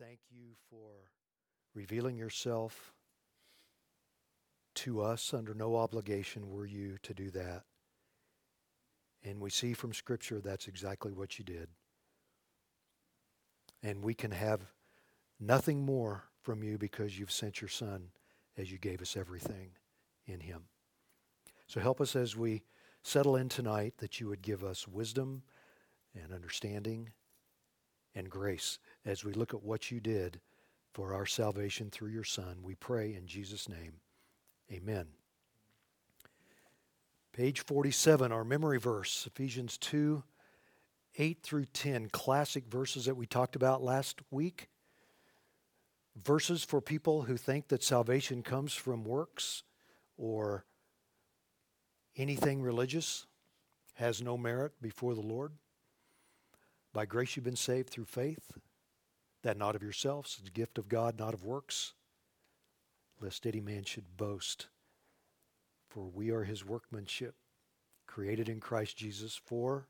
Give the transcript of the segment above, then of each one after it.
thank you for revealing yourself to us under no obligation were you to do that. And we see from Scripture that's exactly what you did. And we can have nothing more from you because you've sent your Son as you gave us everything in Him. So help us as we settle in tonight that you would give us wisdom and understanding and grace as we look at what you did for our salvation through your Son. We pray in Jesus' name. Amen. Page 47, our memory verse, Ephesians 2 8 through 10, classic verses that we talked about last week. Verses for people who think that salvation comes from works or anything religious, has no merit before the Lord. By grace you've been saved through faith, that not of yourselves, it's a gift of God, not of works, lest any man should boast. For we are his workmanship, created in Christ Jesus for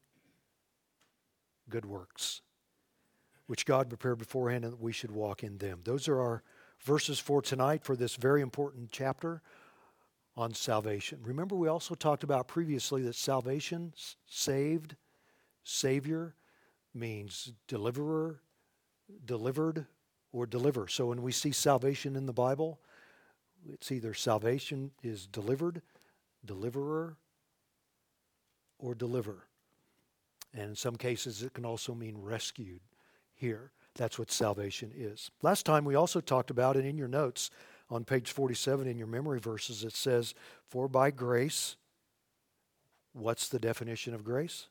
good works, which God prepared beforehand and that we should walk in them. Those are our verses for tonight for this very important chapter on salvation. Remember, we also talked about previously that salvation, saved, Savior, means deliverer, delivered, or deliver. So when we see salvation in the Bible, it's either salvation is delivered, deliverer, or deliver. And in some cases, it can also mean rescued here. That's what salvation is. Last time we also talked about it in your notes on page 47 in your memory verses. It says, For by grace, what's the definition of grace?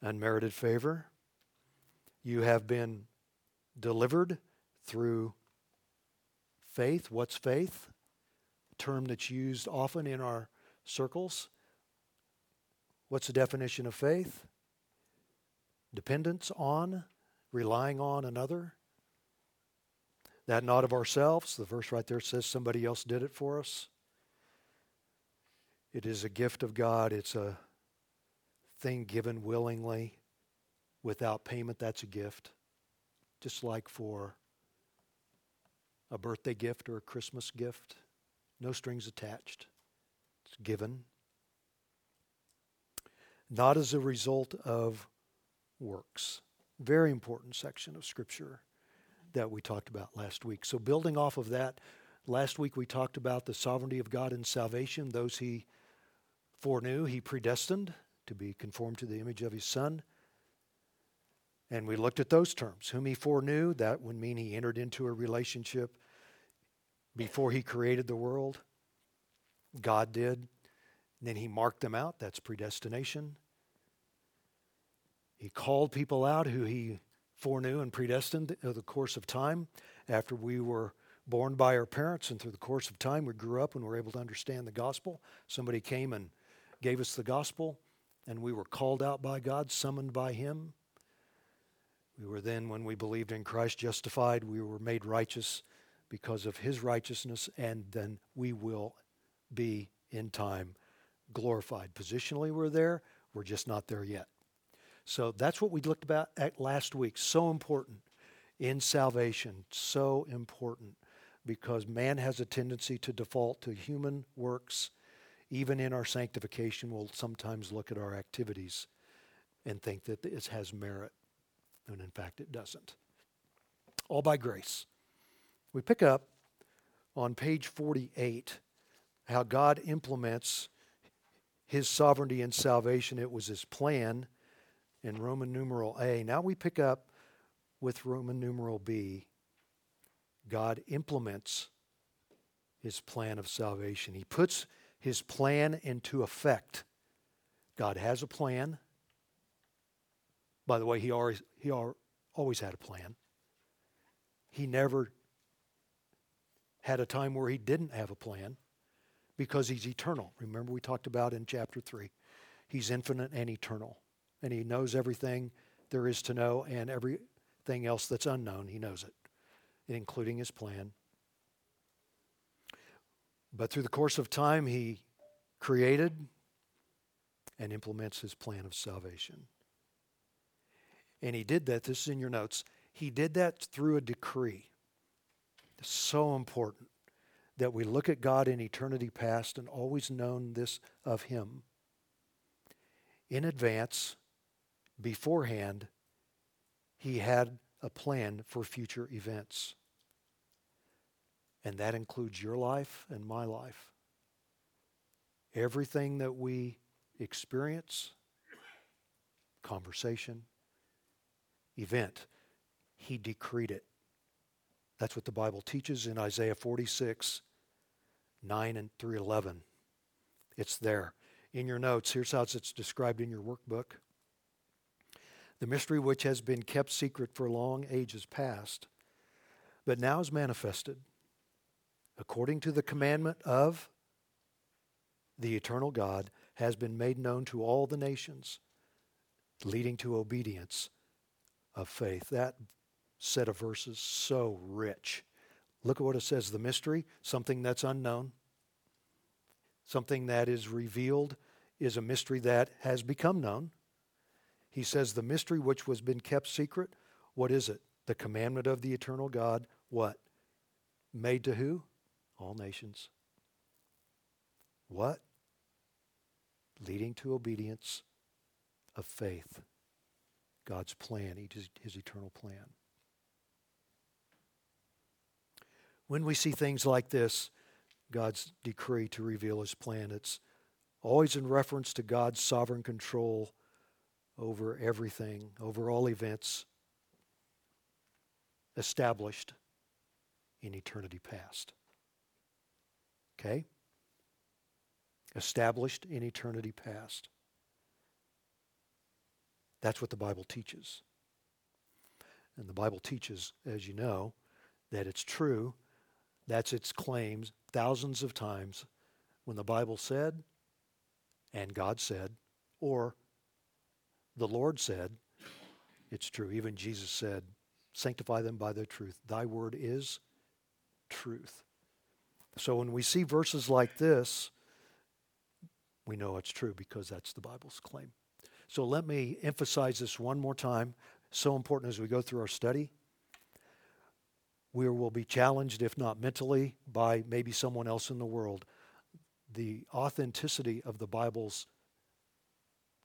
Unmerited favor. You have been delivered through faith. What's faith? A term that's used often in our circles. What's the definition of faith? Dependence on, relying on another. That not of ourselves. The verse right there says somebody else did it for us. It is a gift of God. It's a thing given willingly without payment. That's a gift. Just like for a birthday gift or a Christmas gift, no strings attached. It's given not as a result of works. Very important section of Scripture that we talked about last week. So, building off of that, last week we talked about the sovereignty of God in salvation. Those he foreknew, he predestined to be conformed to the image of his Son. And we looked at those terms. Whom he foreknew, that would mean he entered into a relationship before he created the world. God did. And then he marked them out. That's predestination. He called people out who he foreknew and predestined over the course of time after we were born by our parents and through the course of time we grew up and were able to understand the gospel somebody came and gave us the gospel and we were called out by god summoned by him we were then when we believed in christ justified we were made righteous because of his righteousness and then we will be in time glorified. Positionally, we're there, we're just not there yet. So that's what we looked about at last week. So important in salvation, so important because man has a tendency to default to human works. Even in our sanctification, we'll sometimes look at our activities and think that this has merit, and in fact, it doesn't. All by grace. We pick up on page 48 how God implements his sovereignty and salvation. It was his plan in Roman numeral A. Now we pick up with Roman numeral B. God implements his plan of salvation. He puts his plan into effect. God has a plan. By the way, he always, he always had a plan. He never had a time where he didn't have a plan because he's eternal. Remember, we talked about in chapter 3. He's infinite and eternal, and he knows everything there is to know, and everything else that's unknown, he knows it, including his plan. But through the course of time, he created and implements his plan of salvation. And he did that, this is in your notes. He did that through a decree. It's so important that we look at God in eternity past and always known this of Him. In advance, beforehand, He had a plan for future events. And that includes your life and my life. Everything that we experience, conversation, event, He decreed it. That's what the Bible teaches in Isaiah 46, 9 and through 11. It's there. In your notes, here's how it's described in your workbook. The mystery which has been kept secret for long ages past, but now is manifested according to the commandment of the eternal God, has been made known to all the nations, leading to obedience of faith. That set of verses so rich. Look at what it says the mystery, something that's unknown, something that is revealed, is a mystery that has become known. He says the mystery which was been kept secret, what is it? The commandment of the eternal God, what? Made to who? All nations. What? Leading to obedience of faith. God's plan, his, his eternal plan. When we see things like this, God's decree to reveal his plan, it's always in reference to God's sovereign control over everything, over all events established in eternity past. Okay? Established in eternity past. That's what the Bible teaches. And the Bible teaches, as you know, that it's true that's its claims thousands of times when the Bible said and God said, or the Lord said, it's true. Even Jesus said, Sanctify them by the truth. Thy word is truth. So when we see verses like this, we know it's true because that's the Bible's claim. So let me emphasize this one more time. So important as we go through our study we will be challenged, if not mentally, by maybe someone else in the world. The authenticity of the Bible's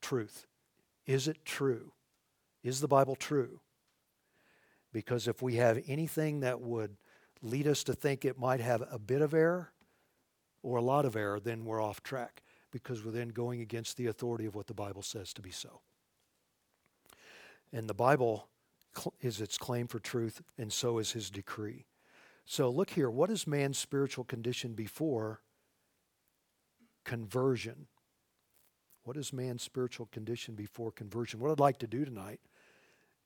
truth. Is it true? Is the Bible true? Because if we have anything that would lead us to think it might have a bit of error or a lot of error, then we're off track because we're then going against the authority of what the Bible says to be so. And the Bible is its claim for truth, and so is his decree. So look here. What is man's spiritual condition before conversion? What is man's spiritual condition before conversion? What I'd like to do tonight,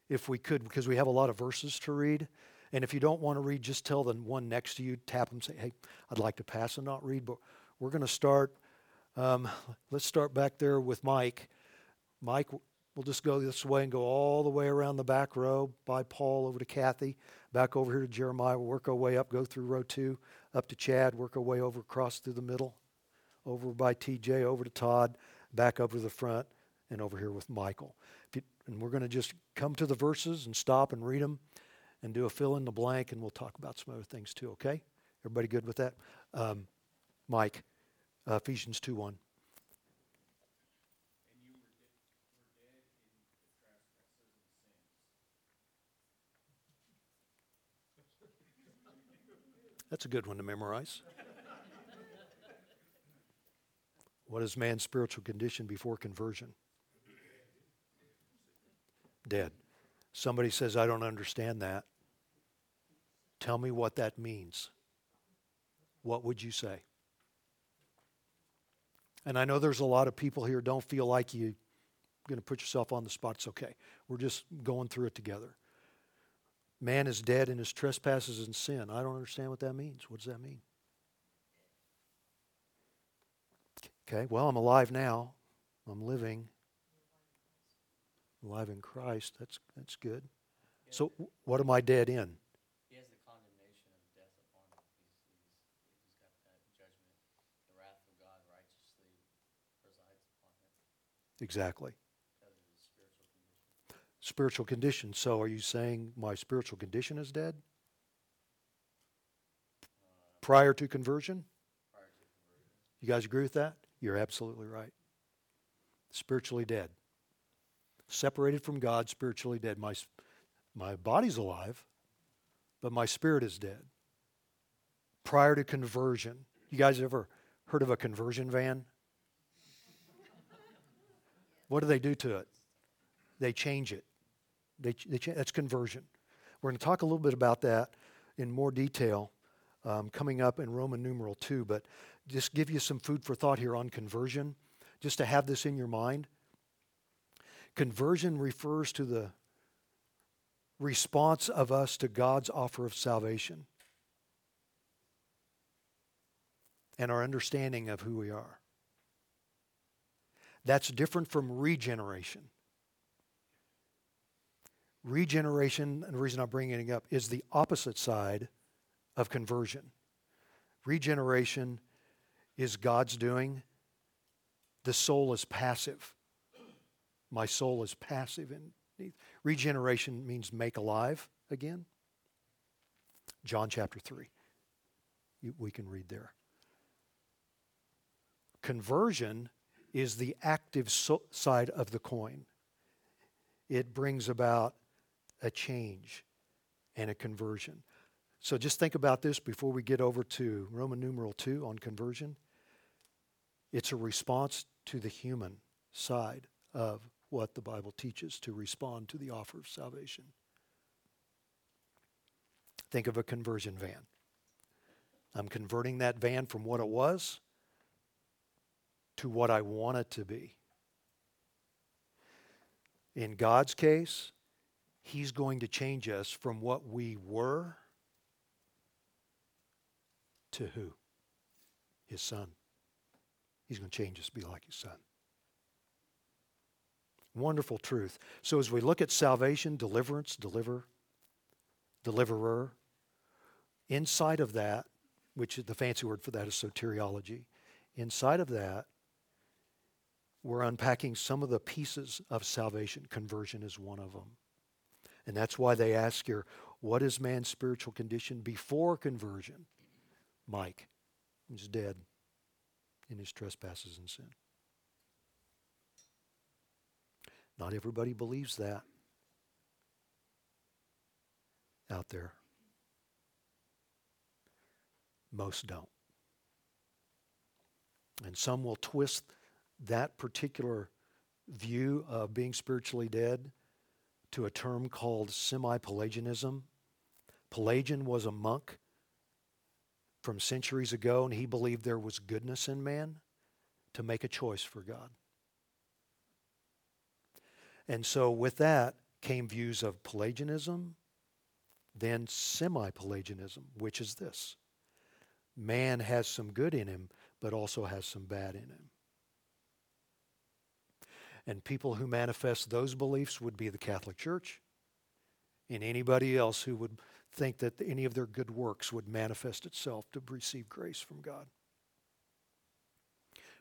if we could, because we have a lot of verses to read. And if you don't want to read, just tell the one next to you, tap them, say, hey, I'd like to pass and not read. But we're going to start. Um, let's start back there with Mike. Mike, We'll just go this way and go all the way around the back row by Paul over to Kathy, back over here to Jeremiah. We'll work our way up, go through row two, up to Chad, work our way over across through the middle, over by TJ, over to Todd, back over to the front, and over here with Michael. You, and we're going to just come to the verses and stop and read them and do a fill in the blank, and we'll talk about some other things too, okay? Everybody good with that? Um, Mike, uh, Ephesians 2 1. That's a good one to memorize. what is man's spiritual condition before conversion? Dead. Somebody says, I don't understand that. Tell me what that means. What would you say? And I know there's a lot of people here, don't feel like you're going to put yourself on the spot. It's okay. We're just going through it together. Man is dead in his trespasses and sin. I don't understand what that means. What does that mean? Okay, well, I'm alive now. I'm living. Alive in Christ. That's that's good. So, what am I dead in? He has the condemnation of death upon him. He's, he's, he's got that judgment. The wrath of God righteously resides upon him. Exactly. spiritual condition. So are you saying my spiritual condition is dead? Prior to conversion? You guys agree with that? You're absolutely right. Spiritually dead. Separated from God, spiritually dead. My, my body's alive, but my spirit is dead. Prior to conversion. You guys ever heard of a conversion van? What do they do to it? They change it. They, they cha- that's conversion. We're going to talk a little bit about that in more detail um, coming up in Roman numeral 2, but just give you some food for thought here on conversion, just to have this in your mind. Conversion refers to the response of us to God's offer of salvation and our understanding of who we are. That's different from regeneration. Regeneration, and the reason I'm bringing it up, is the opposite side of conversion. Regeneration is God's doing. The soul is passive. My soul is passive. In regeneration means make alive again. John chapter 3. We can read there. Conversion is the active so- side of the coin. It brings about a change and a conversion. So just think about this before we get over to Roman numeral 2 on conversion. It's a response to the human side of what the Bible teaches to respond to the offer of salvation. Think of a conversion van. I'm converting that van from what it was to what I want it to be. In God's case, He's going to change us from what we were to who? His Son. He's going to change us to be like His Son. Wonderful truth. So as we look at salvation, deliverance, deliver, deliverer, inside of that, which is the fancy word for that is soteriology, inside of that, we're unpacking some of the pieces of salvation. Conversion is one of them. And that's why they ask here, what is man's spiritual condition before conversion? Mike he's dead in his trespasses and sin. Not everybody believes that out there. Most don't. And some will twist that particular view of being spiritually dead to a term called semi Pelagianism. Pelagian was a monk from centuries ago, and he believed there was goodness in man to make a choice for God. And so, with that came views of Pelagianism, then semi Pelagianism, which is this man has some good in him, but also has some bad in him. And people who manifest those beliefs would be the Catholic Church and anybody else who would think that any of their good works would manifest itself to receive grace from God.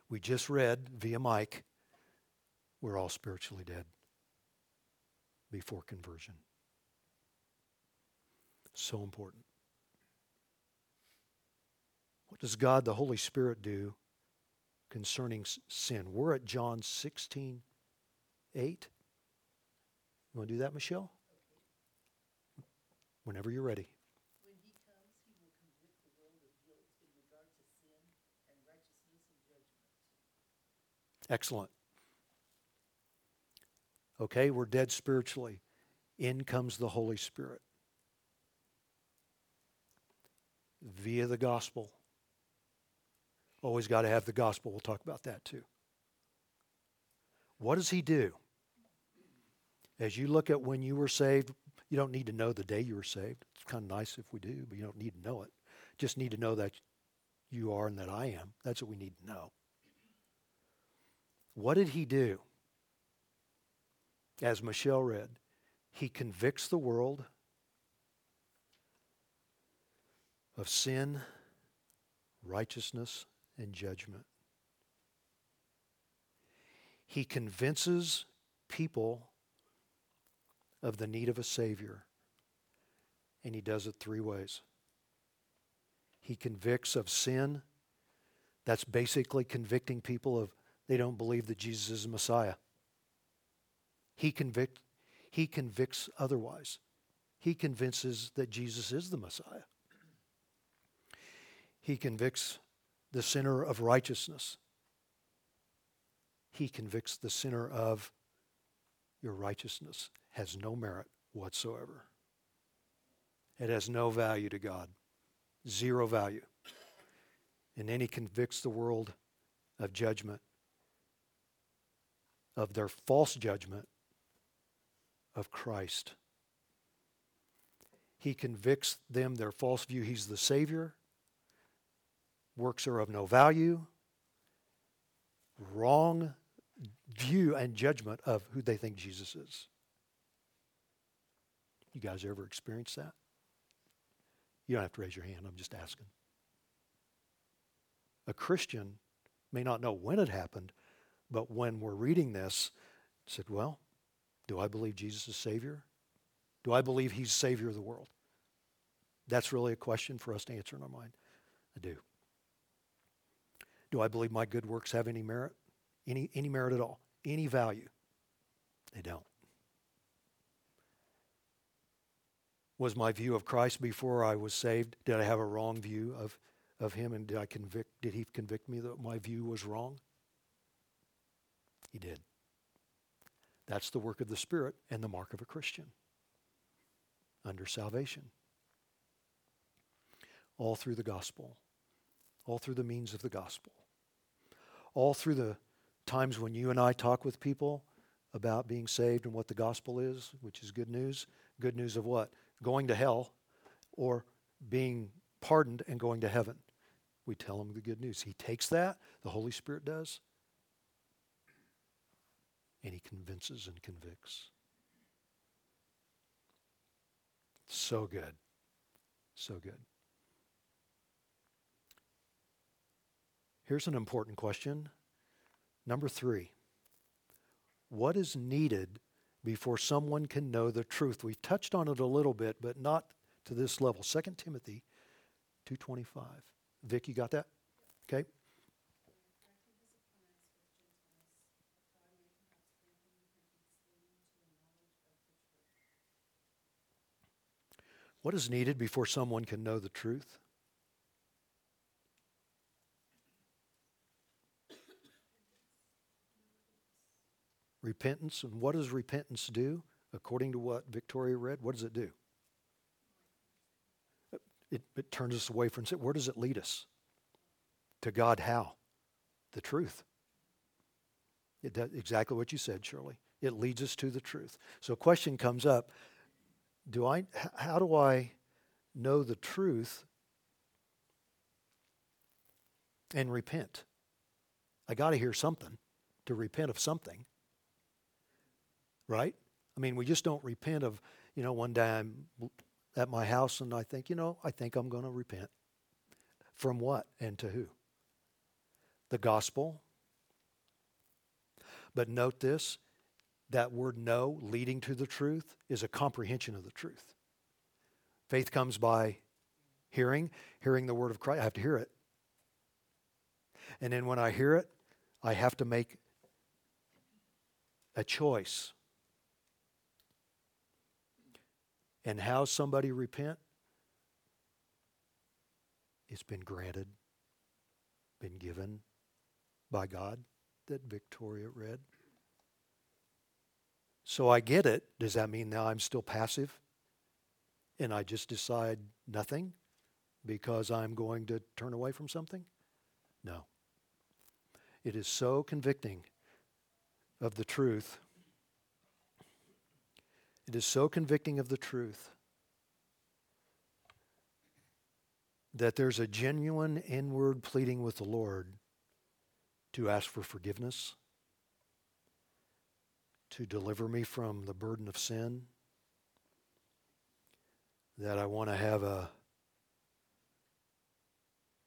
We just read via Mike, we're all spiritually dead before conversion. So important. What does God, the Holy Spirit, do concerning sin? We're at John 16, 8. You want to do that, Michelle? Whenever you're ready. When he comes, he will convict the world of guilt in regard to sin and righteousness and judgment. Excellent. Okay, we're dead spiritually. In comes the Holy Spirit via the gospel. Always got to have the gospel. We'll talk about that too. What does he do? As you look at when you were saved, you don't need to know the day you were saved. It's kind of nice if we do, but you don't need to know it. Just need to know that you are and that I am. That's what we need to know. What did he do? As Michelle read, he convicts the world of sin, righteousness, and judgment. He convinces people of the need of a Savior. And he does it three ways. He convicts of sin. That's basically convicting people of they don't believe that Jesus is Messiah. He, convict, he convicts otherwise. He convinces that Jesus is the Messiah. He convicts the sinner of righteousness. He convicts the sinner of your righteousness has no merit whatsoever. It has no value to God, zero value. And then he convicts the world of judgment, of their false judgment of Christ. He convicts them their false view. He's the Savior. Works are of no value. Wrong view and judgment of who they think Jesus is. You guys ever experienced that? You don't have to raise your hand, I'm just asking. A Christian may not know when it happened, but when we're reading this, said, Well, do I believe Jesus is Savior? Do I believe He's Savior of the world? That's really a question for us to answer in our mind. I do. Do I believe my good works have any merit? Any, any merit at all? Any value? They don't. Was my view of Christ before I was saved? Did I have a wrong view of, of him and did I convict did he convict me that my view was wrong? He did. That's the work of the Spirit and the mark of a Christian under salvation. All through the gospel, all through the means of the gospel, all through the times when you and I talk with people about being saved and what the gospel is, which is good news. Good news of what? Going to hell or being pardoned and going to heaven. We tell him the good news. He takes that, the Holy Spirit does, and he convinces and convicts. So good. So good. Here's an important question. Number three What is needed before someone can know the truth? We've touched on it a little bit, but not to this level. 2 Timothy 2.25. Vic, you got that? Okay. What is needed before someone can know the truth? Repentance. And what does repentance do? According to what Victoria read, what does it do? It, it turns us away from sin. Where does it lead us? To God, how? The truth. It does exactly what you said, Shirley. It leads us to the truth. So a question comes up do I how do I know the truth and repent? I got to hear something to repent of something. Right? I mean, we just don't repent of, you know, one day I'm at my house and I think, you know, I think I'm going to repent. From what and to who? The gospel. But note this that word know, leading to the truth, is a comprehension of the truth. Faith comes by hearing, hearing the word of Christ. I have to hear it. And then when I hear it, I have to make a choice. And how somebody repent? It's been granted, been given by God that Victoria read. So I get it. Does that mean now I'm still passive? And I just decide nothing because I'm going to turn away from something? No. It is so convicting of the truth. It is so convicting of the truth that there's a genuine inward pleading with the Lord to ask for forgiveness to deliver me from the burden of sin, that I want to have a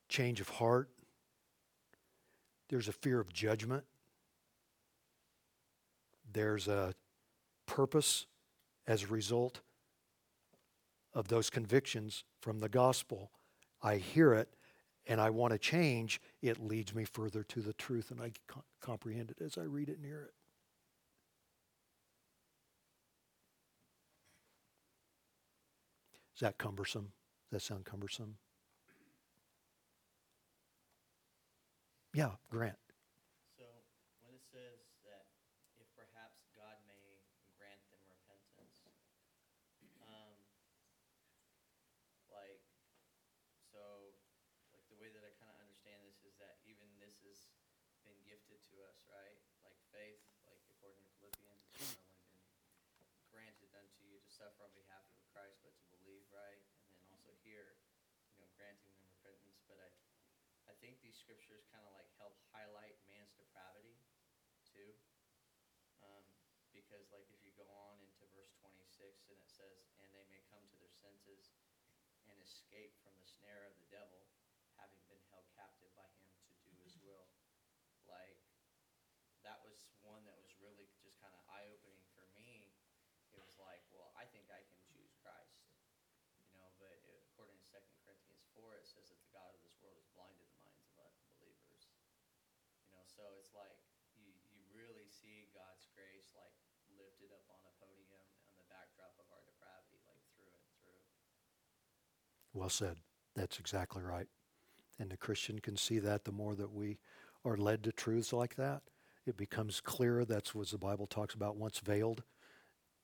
change of heart. There's a fear of judgment. There's a purpose as a result of those convictions from the gospel. I hear it and I want to change, it leads me further to the truth and I comprehend it as I read it and hear it. Is that cumbersome? Does that sound cumbersome? Yeah, Grant. So when it says that if perhaps God may grant them repentance, um, like, so, like the way that I kind of understand this is that even this has been gifted to us, right? Like faith, like according to Philippians, it's not only been granted unto you to suffer on behalf of Christ, but to believe, right? And then also here, you know, granting them repentance. But I, I think these scriptures kind of like help highlight man's depravity too. Um, because like if you go on into verse 26 and it says, and they may come to their senses and escape from the snare of the devil, having been held captive by him to do his will. Like, that was one that was really just kind of eye opening for me. It was like, well, I think I can choose Christ, you know, but it, according to Second Corinthians 4, it says that the God of this world has blinded the minds of unbelievers. You know, so it's like you, you really see God's grace like lifted up on a podium on the backdrop of our depravity, like through and through. Well said. That's exactly right. And the Christian can see that the more that we are led to truths like that, it becomes clearer. That's what the Bible talks about once veiled.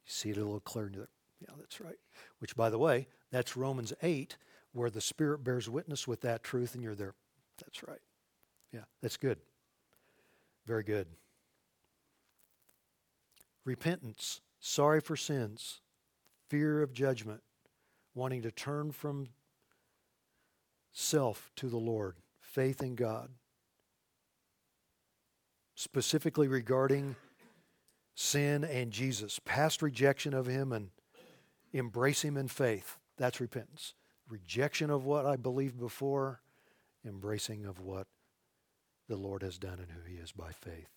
You see it a little clearer and you're like, yeah, that's right. Which, by the way, that's Romans 8, where the Spirit bears witness with that truth and you're there. That's right. Yeah, that's good. Very good. Repentance, sorry for sins, fear of judgment, wanting to turn from self to the Lord, faith in God. Specifically regarding sin and Jesus, past rejection of Him and embrace Him in faith. That's repentance. Rejection of what I believed before, embracing of what the Lord has done and who He is by faith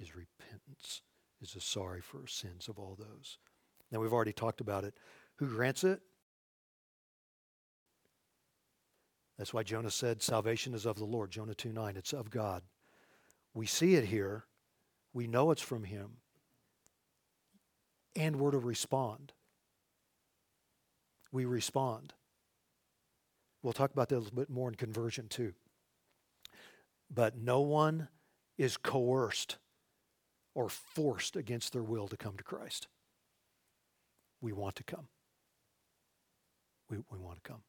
is repentance, is a sorry for sins of all those. Now, we've already talked about it. Who grants it? That's why Jonah said, Salvation is of the Lord. Jonah 2 9. It's of God. We see it here. We know it's from Him. And we're to respond. We respond. We'll talk about that a little bit more in conversion too. But no one is coerced or forced against their will to come to Christ. We want to come. We, we want to come.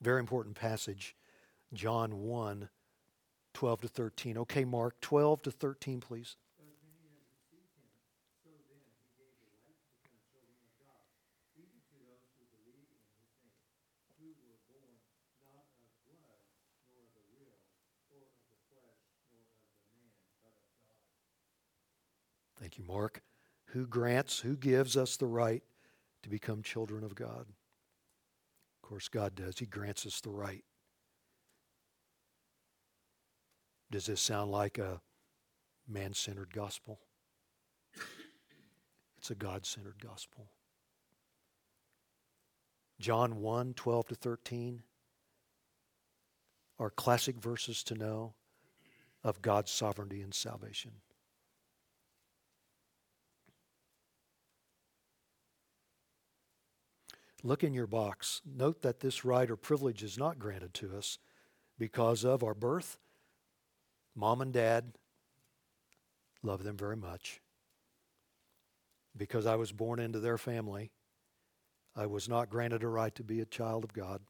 Very important passage, John 1, 12 to 13. Okay, Mark, 12 to 13, please. As many as received him, so then he gave the right to become children of God, even to those who believe in his name, who were born not of blood, nor of the will, or of the flesh, nor of the man, but of God. Thank you, Mark. Who grants, who gives us the right to become children of God? Of course, God does. He grants us the right. Does this sound like a man centered gospel? It's a God centered gospel. John 1 12 to 13 are classic verses to know of God's sovereignty and salvation. Look in your box. Note that this right or privilege is not granted to us because of our birth. Mom and dad love them very much. Because I was born into their family, I was not granted a right to be a child of God.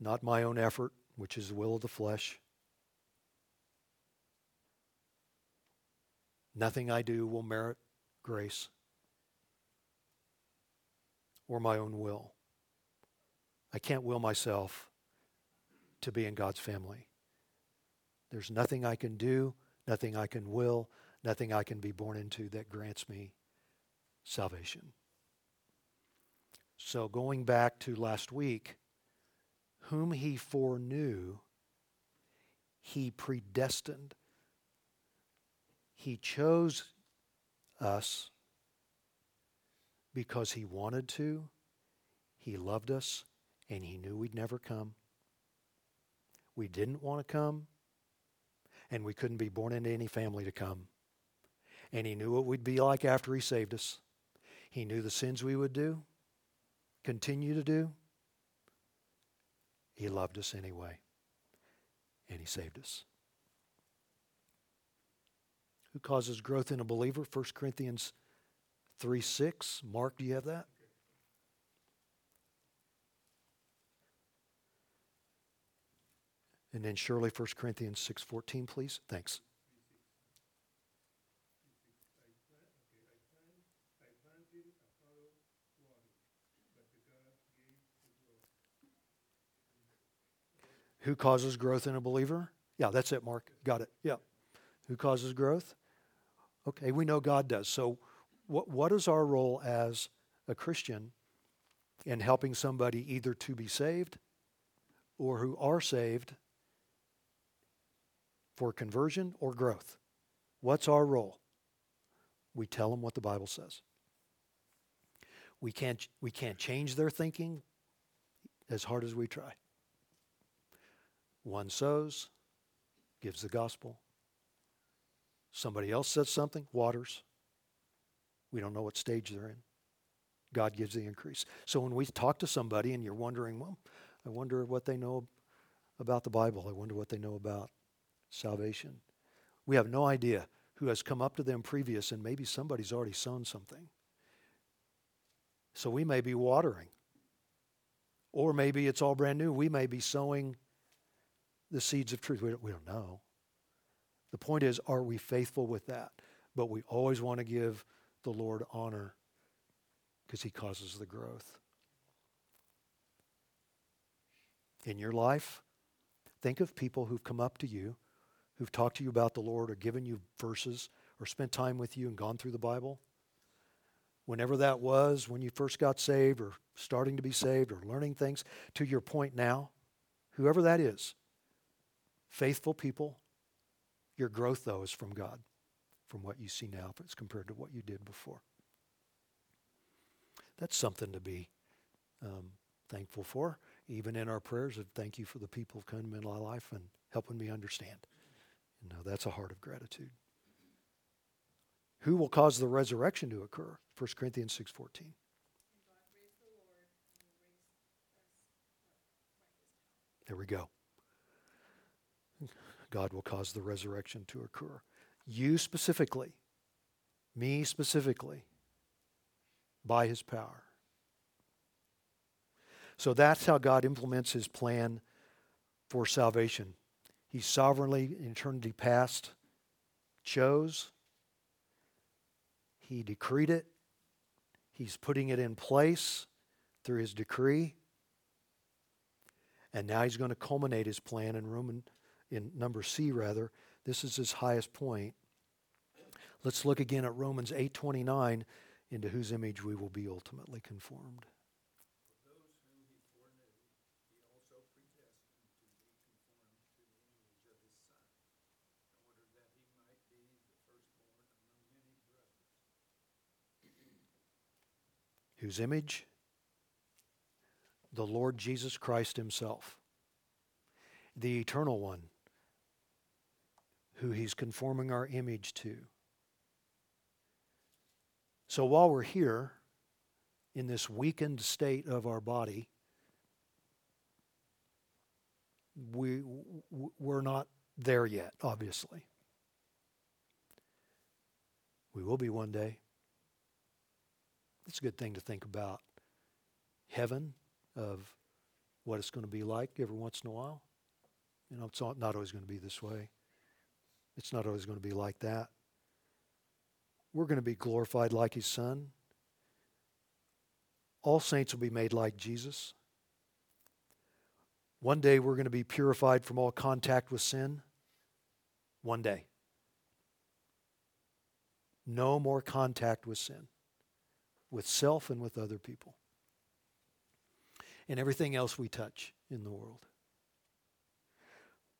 Not my own effort, which is the will of the flesh. Nothing I do will merit grace or my own will. I can't will myself to be in God's family. There's nothing I can do, nothing I can will, nothing I can be born into that grants me salvation. So, going back to last week, whom he foreknew, he predestined. He chose us because he wanted to, he loved us, and he knew we'd never come. We didn't want to come, and we couldn't be born into any family to come. And he knew what we'd be like after he saved us. He knew the sins we would do, continue to do. He loved us anyway, and he saved us. Who causes growth in a believer? 1 Corinthians 3 6. Mark, do you have that? And then Shirley, 1 Corinthians 6.14, please. Thanks. Who causes growth in a believer? Yeah, that's it, Mark. Got it. Yeah. Who causes growth? Okay, we know God does. So, what, what is our role as a Christian in helping somebody either to be saved or who are saved for conversion or growth? What's our role? We tell them what the Bible says. We can't, we can't change their thinking as hard as we try. One sows, gives the gospel. Somebody else says something, waters. We don't know what stage they're in. God gives the increase. So when we talk to somebody and you're wondering, well, I wonder what they know about the Bible, I wonder what they know about salvation. We have no idea who has come up to them previous, and maybe somebody's already sown something. So we may be watering. Or maybe it's all brand new. We may be sowing the seeds of truth. We don't, we don't know. The point is, are we faithful with that? But we always want to give the Lord honor because he causes the growth. In your life, think of people who've come up to you, who've talked to you about the Lord or given you verses or spent time with you and gone through the Bible. Whenever that was, when you first got saved or starting to be saved or learning things, to your point now, whoever that is, faithful people. Your growth, though, is from God, from what you see now as compared to what you did before. That's something to be um, thankful for, even in our prayers of thank you for the people who've come in my life and helping me understand. You know, that's a heart of gratitude. Who will cause the resurrection to occur? 1 Corinthians 6.14. There we go. God will cause the resurrection to occur. You specifically, me specifically, by his power. So that's how God implements his plan for salvation. He sovereignly, in eternity past, chose, he decreed it, he's putting it in place through his decree, and now he's going to culminate his plan in Roman in number C rather. This is his highest point. Let's look again at Romans 8:29 into whose image we will be ultimately conformed. Whose image? The Lord Jesus Christ himself. The eternal one who he's conforming our image to. So while we're here in this weakened state of our body, we, we're not there yet, obviously. We will be one day. It's a good thing to think about heaven, of what it's going to be like every once in a while. You know, it's not always going to be this way. It's not always going to be like that. We're going to be glorified like his son. All saints will be made like Jesus. One day we're going to be purified from all contact with sin. One day. No more contact with sin, with self and with other people, and everything else we touch in the world.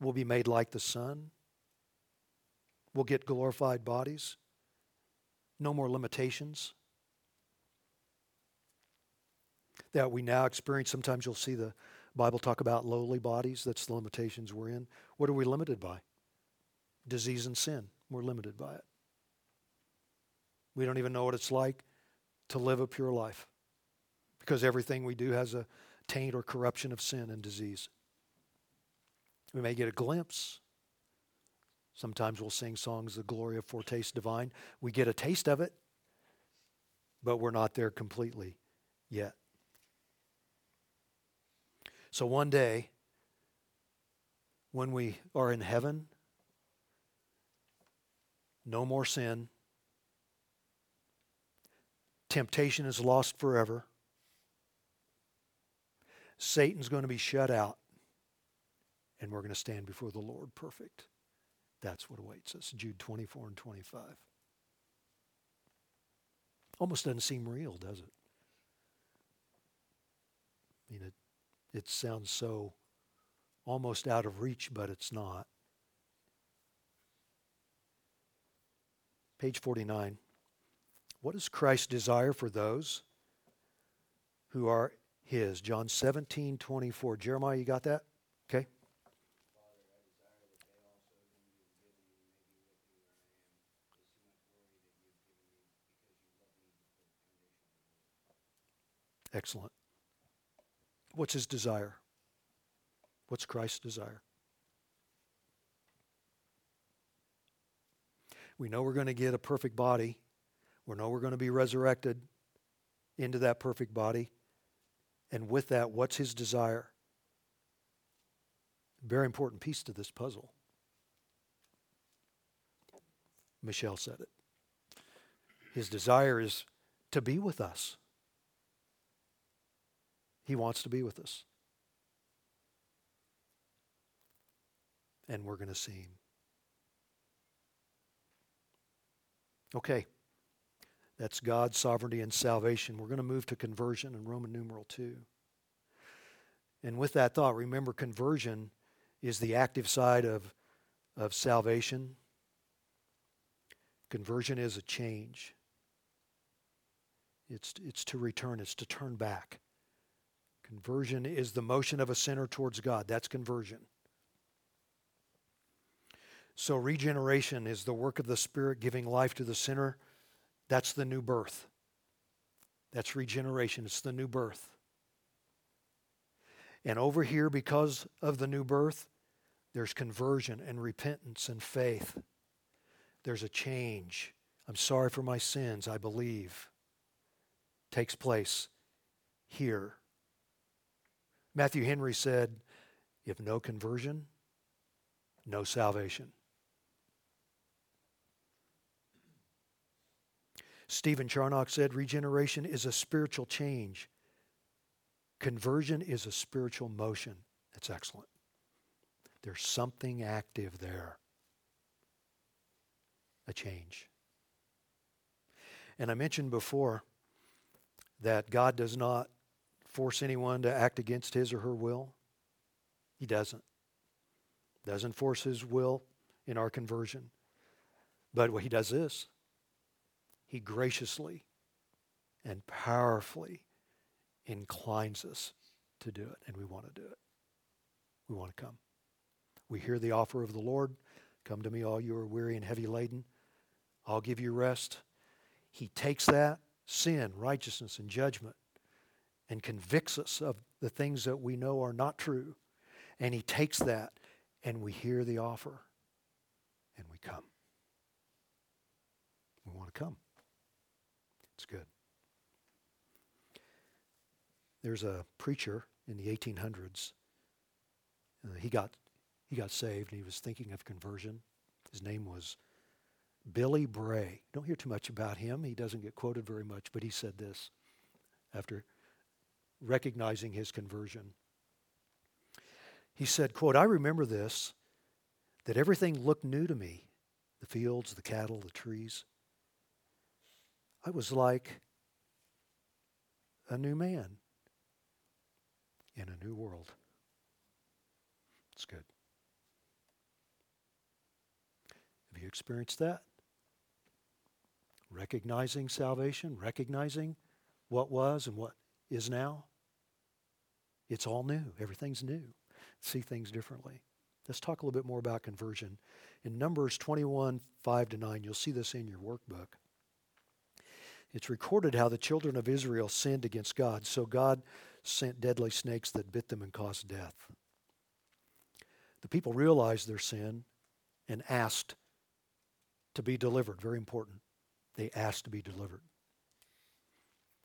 will be made like the Son, will get glorified bodies, no more limitations that we now experience. Sometimes you'll see the Bible talk about lowly bodies. That's the limitations we're in. What are we limited by? Disease and sin. We're limited by it. We don't even know what it's like to live a pure life because everything we do has a taint or corruption of sin and disease. We may get a glimpse. Sometimes we'll sing songs, The Glory of Foretaste Divine. We get a taste of it, but we're not there completely yet. So one day, when we are in heaven, no more sin, temptation is lost forever, Satan's going to be shut out, and we're going to stand before the Lord perfect. That's what awaits us. Jude 24 and 25. Almost doesn't seem real, does it? I mean, it it sounds so almost out of reach, but it's not. Page 49. What does Christ desire for those who are his? John 17, 24. Jeremiah, you got that? Okay. Excellent. What's his desire? What's Christ's desire? We know we're going to get a perfect body. We know we're going to be resurrected into that perfect body. And with that, what's his desire? Very important piece to this puzzle. Michelle said it. His desire is to be with us. He wants to be with us. And we're going to see him. Okay. That's God's sovereignty and salvation. We're going to move to conversion in Roman numeral 2. And with that thought, remember conversion is the active side of, of salvation. Conversion is a change. It's, it's to return, it's to turn back. Conversion is the motion of a sinner towards God. That's conversion. So, regeneration is the work of the Spirit giving life to the sinner. That's the new birth. That's regeneration. It's the new birth. And over here, because of the new birth, there's conversion and repentance and faith. There's a change. I'm sorry for my sins, I believe. Takes place here. Matthew Henry said, if no conversion, no salvation. Stephen Charnock said, regeneration is a spiritual change. Conversion is a spiritual motion. That's excellent. There's something active there. A change. And I mentioned before that God does not force anyone to act against his or her will. He doesn't. Doesn't force his will in our conversion. But what he does this he graciously and powerfully inclines us to do it, and we want to do it. We want to come. We hear the offer of the Lord Come to me, all you are weary and heavy laden. I'll give you rest. He takes that sin, righteousness, and judgment and convicts us of the things that we know are not true. And He takes that and we hear the offer and we come. We want to come. It's good. There's a preacher in the 1800s. Uh, he got he got saved and he was thinking of conversion. His name was Billy Bray. Don't hear too much about him. He doesn't get quoted very much, but he said this after recognizing his conversion. He said, quote, I remember this, that everything looked new to me, the fields, the cattle, the trees. I was like a new man in a new world. It's good. Have you experienced that? Recognizing salvation, recognizing what was and what is now. It's all new. Everything's new. See things differently. Let's talk a little bit more about conversion. In Numbers 21, 5 to 9, you'll see this in your workbook. It's recorded how the children of Israel sinned against God, so God sent deadly snakes that bit them and caused death. The people realized their sin and asked to be delivered. Very important. They asked to be delivered.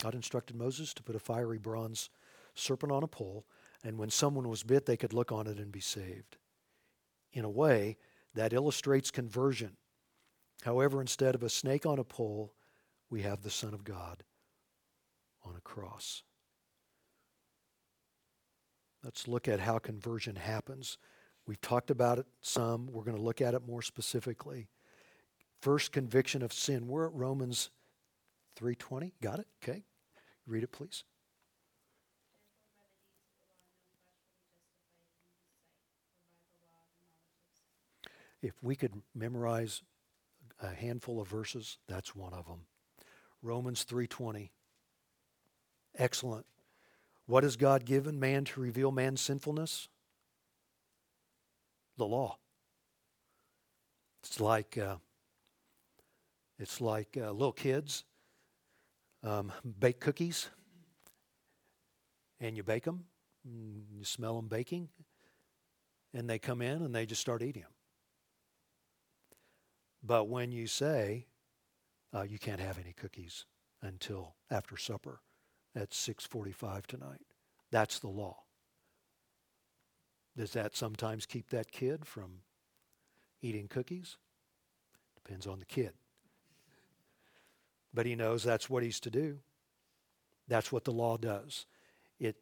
God instructed Moses to put a fiery bronze serpent on a pole, and when someone was bit, they could look on it and be saved. In a way, that illustrates conversion. However, instead of a snake on a pole, we have the Son of God on a cross. Let's look at how conversion happens. We've talked about it some. We're going to look at it more specifically. First conviction of sin. We're at Romans 3:20. Got it? Okay. Read it please. If we could memorize a handful of verses, that's one of them. Romans 3:20. Excellent. What has God given man to reveal man's sinfulness? The law. It's like uh, it's like uh, little kids um, bake cookies, and you bake them, you smell them baking, and they come in and they just start eating them. But when you say uh, you can't have any cookies until after supper at 6:45 tonight, that's the law. Does that sometimes keep that kid from eating cookies? Depends on the kid. But he knows that's what he's to do. That's what the law does. It,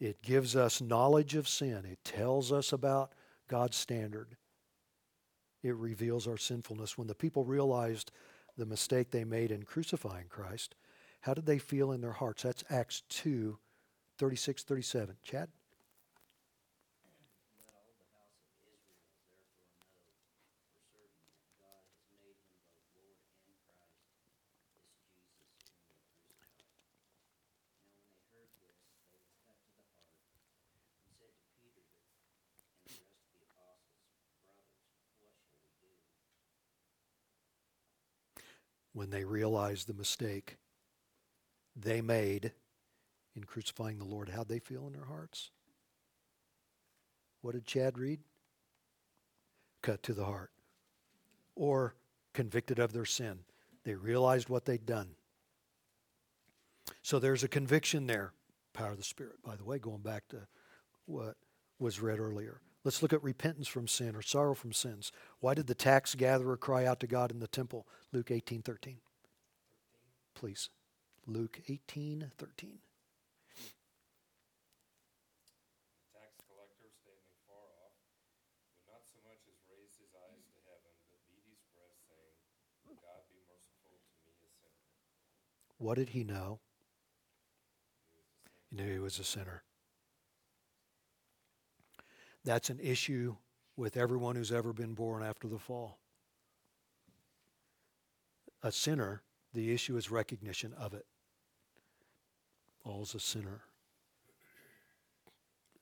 it gives us knowledge of sin, it tells us about God's standard, it reveals our sinfulness. When the people realized the mistake they made in crucifying Christ, how did they feel in their hearts? That's Acts 2 36 37. Chad? Let all the house of Israel therefore know for certain that God has made him both Lord and Christ, this Jesus whom they crucified. Now when they heard this, they were cut to the heart, and said to Peter and the rest of the apostles, Brothers, what shall we do? When they realized the mistake they made in crucifying the Lord, how'd they feel in their hearts? What did Chad read? Cut to the heart. Or convicted of their sin. They realized what they'd done. So there's a conviction there. Power of the Spirit, by the way, going back to what was read earlier. Let's look at repentance from sin or sorrow from sins. Why did the tax gatherer cry out to God in the temple? Luke 18 13. Please. Luke 18 13. The tax collector, standing far off, would not so much as raise his eyes to heaven, but beat his breast, saying, God be merciful to me, a sinner. What did he know? He knew he was a sinner. That's an issue with everyone who's ever been born after the fall. A sinner, the issue is recognition of it. All's a sinner.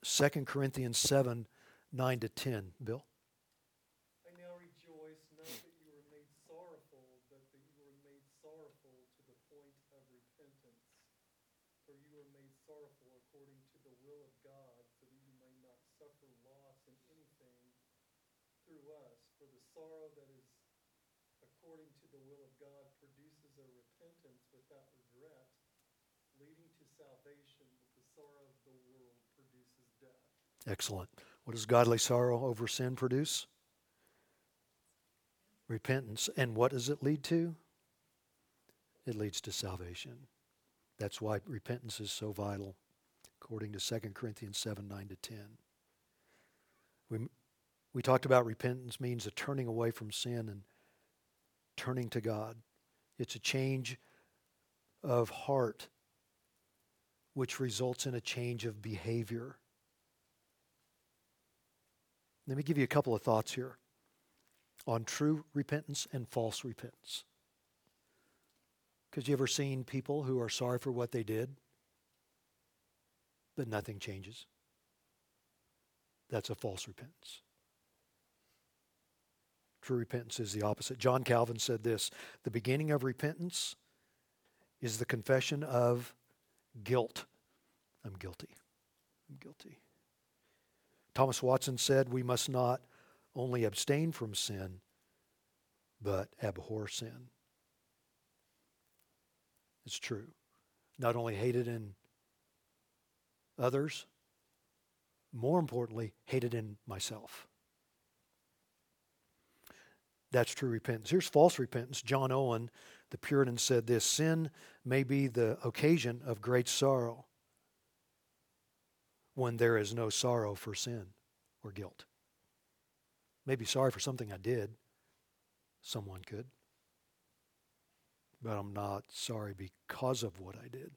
2 Corinthians 7 9 to 10. Bill? I now rejoice not that you were made sorrowful, but that you were made sorrowful to the point of repentance. For you were made sorrowful according to the will of God, so that you may not suffer loss in anything through us. For the sorrow that is according to the will of God produces a repentance without regret, leading to salvation, but the sorrow of the world produces death. Excellent. What does godly sorrow over sin produce? Repentance. And what does it lead to? It leads to salvation. That's why repentance is so vital, according to 2 Corinthians 7 9 to 10. We, we talked about repentance means a turning away from sin and turning to God. It's a change of heart, which results in a change of behavior. Let me give you a couple of thoughts here on true repentance and false repentance. Because you ever seen people who are sorry for what they did, but nothing changes? That's a false repentance. True repentance is the opposite. John Calvin said this the beginning of repentance is the confession of guilt. I'm guilty. I'm guilty. Thomas Watson said we must not only abstain from sin, but abhor sin. It's true. Not only hate it in others, more importantly, hate it in myself. That's true repentance. Here's false repentance. John Owen, the Puritan, said this Sin may be the occasion of great sorrow when there is no sorrow for sin or guilt. Maybe sorry for something I did. Someone could. But I'm not sorry because of what I did.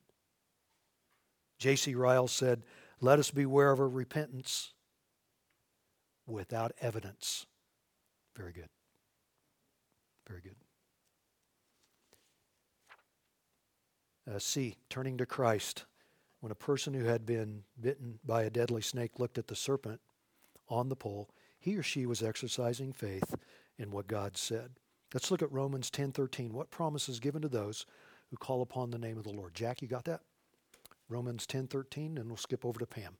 J.C. Ryle said, Let us beware of a repentance without evidence. Very good. Very good. Uh, C, turning to Christ. When a person who had been bitten by a deadly snake looked at the serpent on the pole, he or she was exercising faith in what God said. Let's look at Romans 10:13. What promise is given to those who call upon the name of the Lord? Jack, you got that? Romans 10:13 and we'll skip over to Pam.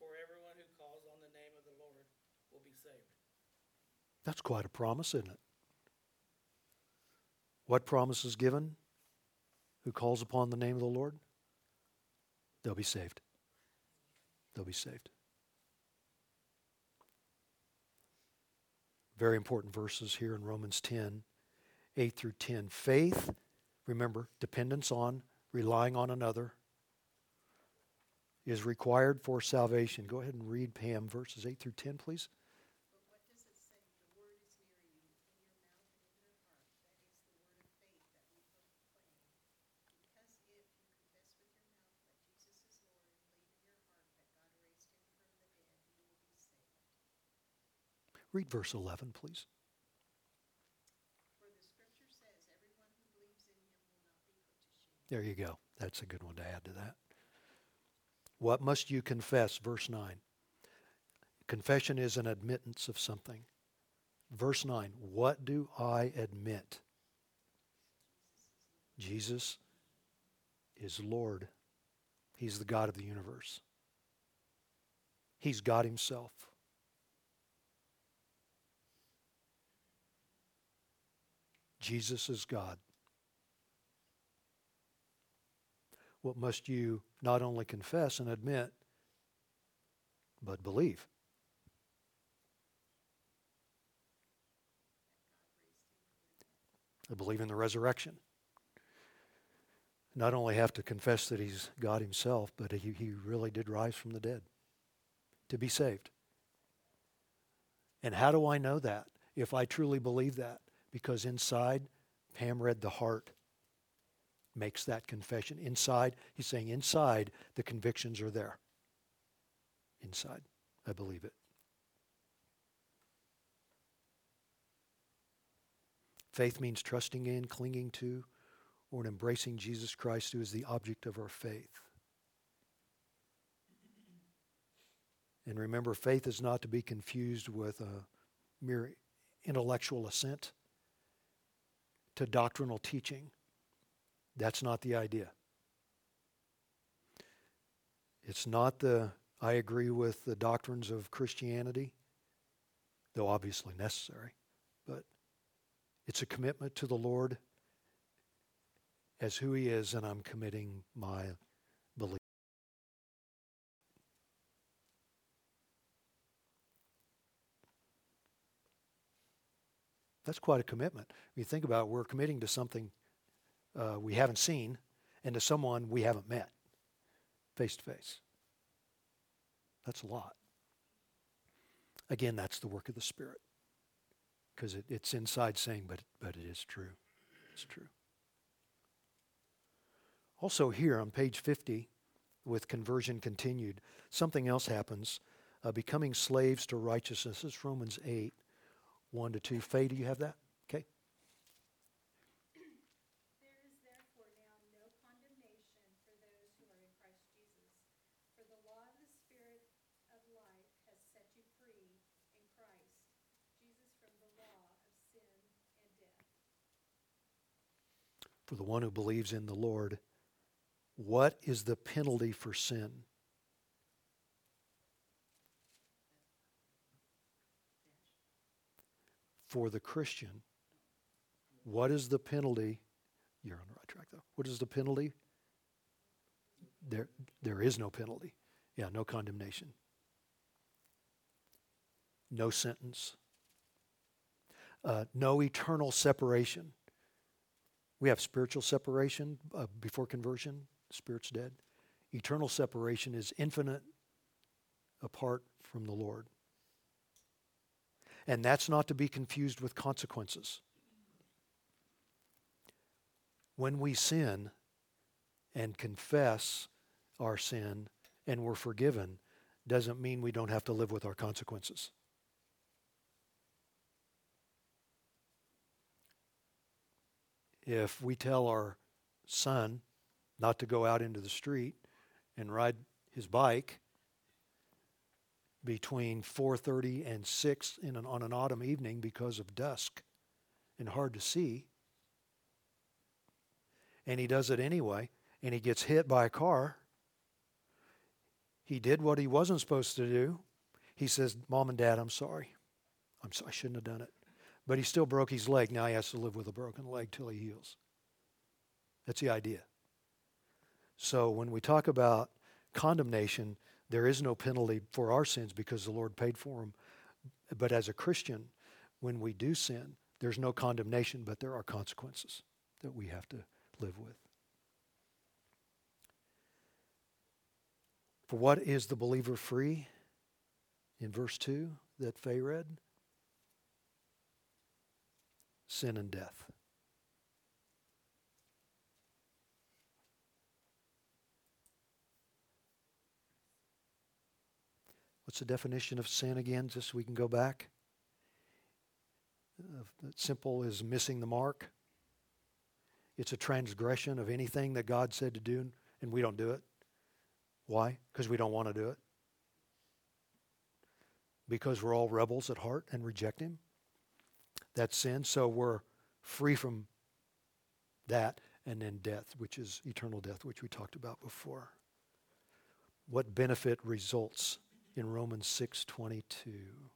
For everyone who calls on the name of the Lord will be saved. That's quite a promise, isn't it? What promise is given? Who calls upon the name of the Lord? They'll be saved. They'll be saved. Very important verses here in Romans 10, 8 through 10. Faith, remember, dependence on, relying on another, is required for salvation. Go ahead and read Pam verses 8 through 10, please. But what does it say? The word is near you, in your mouth and in your heart. That is the word of faith that we proclaim. Because if you confess with your mouth that Jesus is Lord and believe in your heart that God raised him from the dead, you will be saved. Read verse 11, please. For the scripture says, everyone who believes in him will not be put to shame. There you go. That's a good one to add to that. What must you confess? Verse 9. Confession is an admittance of something. Verse 9. What do I admit? Jesus is Lord. He's the God of the universe. He's God Himself. Jesus is God. what must you not only confess and admit, but believe? I believe in the resurrection. Not only have to confess that he's God himself, but he, he really did rise from the dead to be saved. And how do I know that if I truly believe that? Because inside, Pam read the heart makes that confession. Inside, he's saying, inside, the convictions are there. Inside, I believe it. Faith means trusting in, clinging to, or embracing Jesus Christ, who is the object of our faith. And remember, faith is not to be confused with a mere intellectual assent to doctrinal teaching. That's not the idea. It's not the, I agree with the doctrines of Christianity, though obviously necessary, but it's a commitment to the Lord as who He is, and I'm committing my That's quite a commitment. When you think about it, we're committing to something uh, we haven't seen, and to someone we haven't met face to face. That's a lot. Again, that's the work of the Spirit. Because it, it's inside saying, but, but it is true. It's true. Also, here on page 50, with conversion continued, something else happens. Uh, becoming slaves to righteousness. This is Romans 8, 1 to 2. Faye, do you have that? Okay. There is therefore now no condemnation for those who are in Christ Jesus. For the law of the Spirit of life has set you free in Christ Jesus from the law of sin and death. For the one who believes in the Lord, what is the penalty for sin? For the Christian, what is the penalty? You're on the right track, though. What is the penalty? There, there is no penalty. Yeah, no condemnation. No sentence. Uh, no eternal separation. We have spiritual separation uh, before conversion, spirit's dead. Eternal separation is infinite apart from the Lord. And that's not to be confused with consequences. When we sin and confess our sin and we're forgiven, doesn't mean we don't have to live with our consequences. if we tell our son not to go out into the street and ride his bike between 4:30 and 6 in an, on an autumn evening because of dusk and hard to see and he does it anyway and he gets hit by a car he did what he wasn't supposed to do he says mom and dad i'm sorry i'm so, i shouldn't have done it but he still broke his leg. Now he has to live with a broken leg till he heals. That's the idea. So when we talk about condemnation, there is no penalty for our sins because the Lord paid for them. But as a Christian, when we do sin, there's no condemnation, but there are consequences that we have to live with. For what is the believer free? In verse 2 that Faye read, sin and death. What's the definition of sin again, just so we can go back? Uh, simple is missing the mark. It's a transgression of anything that God said to do, and we don't do it. Why? Because we don't want to do it. Because we're all rebels at heart and reject Him That's sin. So we're free from that and then death, which is eternal death, which we talked about before. What benefit results in Romans 6:22?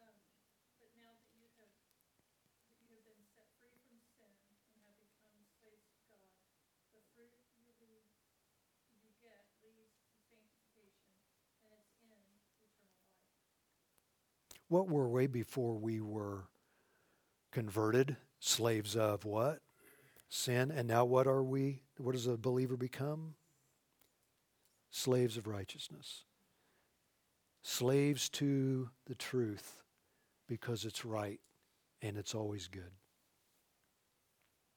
Um, but now that you have, that you have been set free from sin and have become slaves to God, the fruit you lead, you get leads to sanctification, and its end, eternal life. What were we before we were converted? Slaves of what? Sin. And now what are we? What does a believer become? Slaves of righteousness. Slaves to the truth because it's right and it's always good.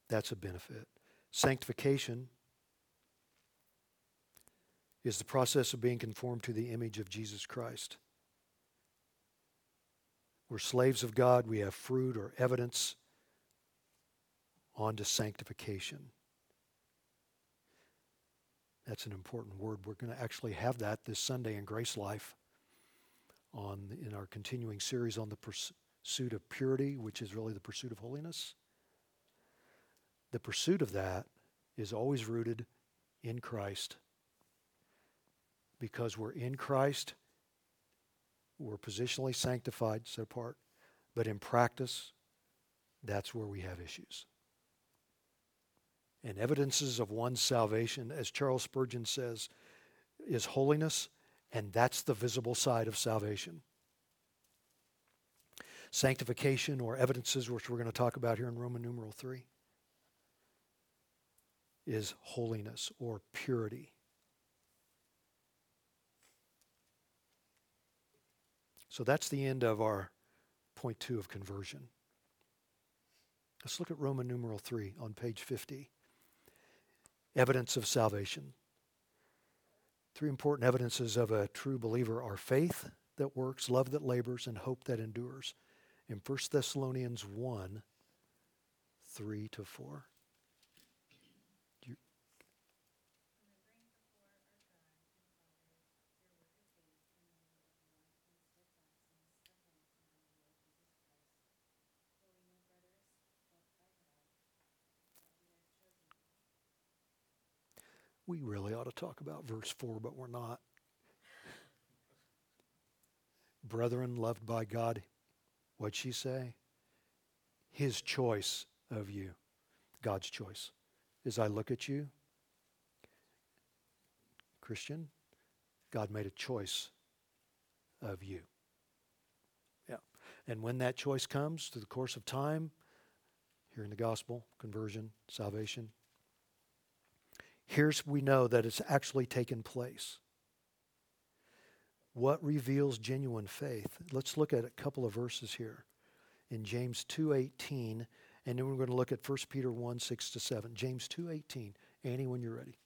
That's a benefit. Sanctification is the process of being conformed to the image of Jesus Christ. We're slaves of God. We have fruit or evidence on to sanctification. That's an important word. We're going to actually have that this Sunday in Grace Life on in our continuing series on the pursuit of purity, which is really the pursuit of holiness. The pursuit of that is always rooted in Christ. Because we're in Christ, we're positionally sanctified, set apart, but in practice, that's where we have issues. And evidences of one's salvation, as Charles Spurgeon says, is holiness, and that's the visible side of salvation. Sanctification or evidences, which we're going to talk about here in Roman numeral 3, is holiness or purity. So that's the end of our point two of conversion. Let's look at Roman numeral 3 on page 50. Evidence of salvation. Three important evidences of a true believer are faith that works, love that labors, and hope that endures. In 1 Thessalonians 1 3 to 4. We really ought to talk about verse 4, but we're not. Brethren, loved by God, what'd she say? His choice of you, God's choice. As I look at you, Christian, God made a choice of you. Yeah. And when that choice comes through the course of time, hearing the gospel, conversion, salvation, here's we know that it's actually taken place. What reveals genuine faith? Let's look at a couple of verses here. In James 2:18 and then we're going to look at 1 Peter 1 6 to 7. James 2:18. Annie, when you're ready.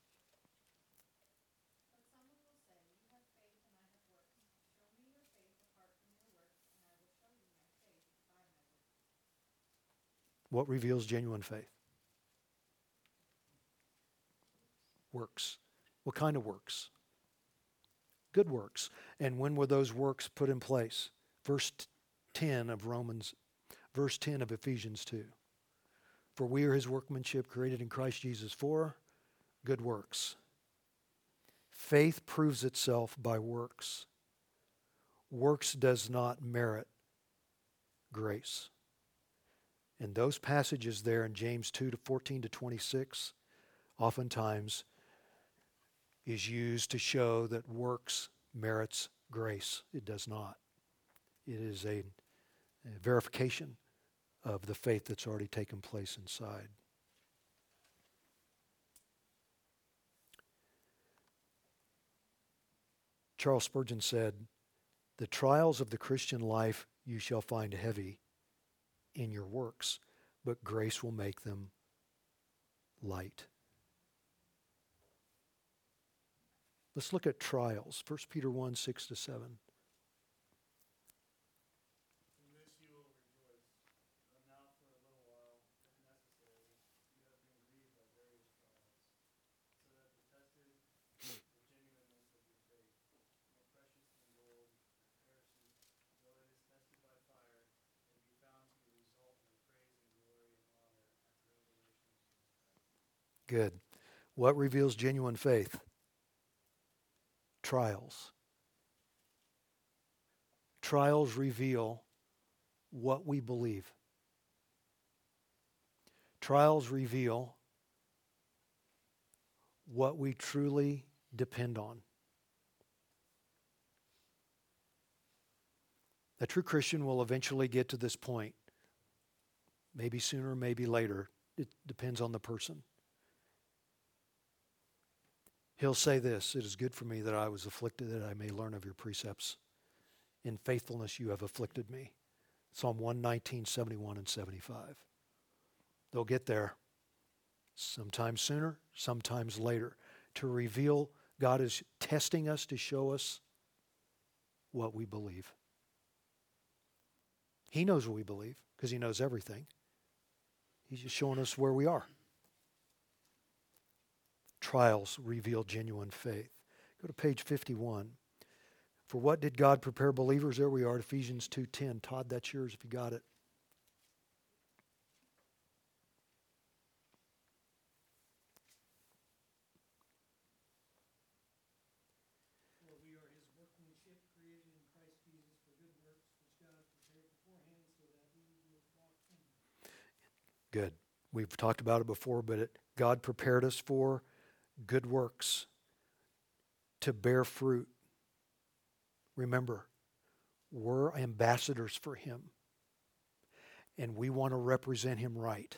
What reveals genuine faith? Works. What kind of works? Good works. And when were those works put in place? Verse 10 of Romans, verse 10 of Ephesians 2. For we are his workmanship created in Christ Jesus for good works. Faith proves itself by works. Works does not merit grace. And those passages there in James 2 to 14 to 26 oftentimes is used to show that works merits grace. It does not. It is a, a verification of the faith that's already taken place inside. Charles Spurgeon said, The trials of the Christian life you shall find heavy in your works, but grace will make them light. Let's look at trials. 1 Peter 1 6 to 7. In this you will rejoice, though now for a little while, if necessary, you have been grieved by various trials, so that the tested the genuineness of your faith, more precious than gold, that perishes, though it is tested by fire, may be found to result in praise and glory and honor at the revelation of Jesus Christ. Good. What reveals genuine faith? Trials. Trials reveal what we believe. Trials reveal what we truly depend on. A true Christian will eventually get to this point. Maybe sooner, maybe later. It depends on the person. He'll say this It is good for me that I was afflicted, that I may learn of your precepts. In faithfulness you have afflicted me. Psalm 119, 71, and 75. They'll get there sometimes sooner, sometimes later, to reveal God is testing us to show us what we believe. He knows what we believe because He knows everything. He's just showing us where we are trials reveal genuine faith. Go to page 51. For what did God prepare believers? There we are Ephesians 2:10. Todd, that's yours if you got it. Good. We've talked about it before, but it, God prepared us for good works to bear fruit. Remember, we're ambassadors for Him. and we want to represent him right.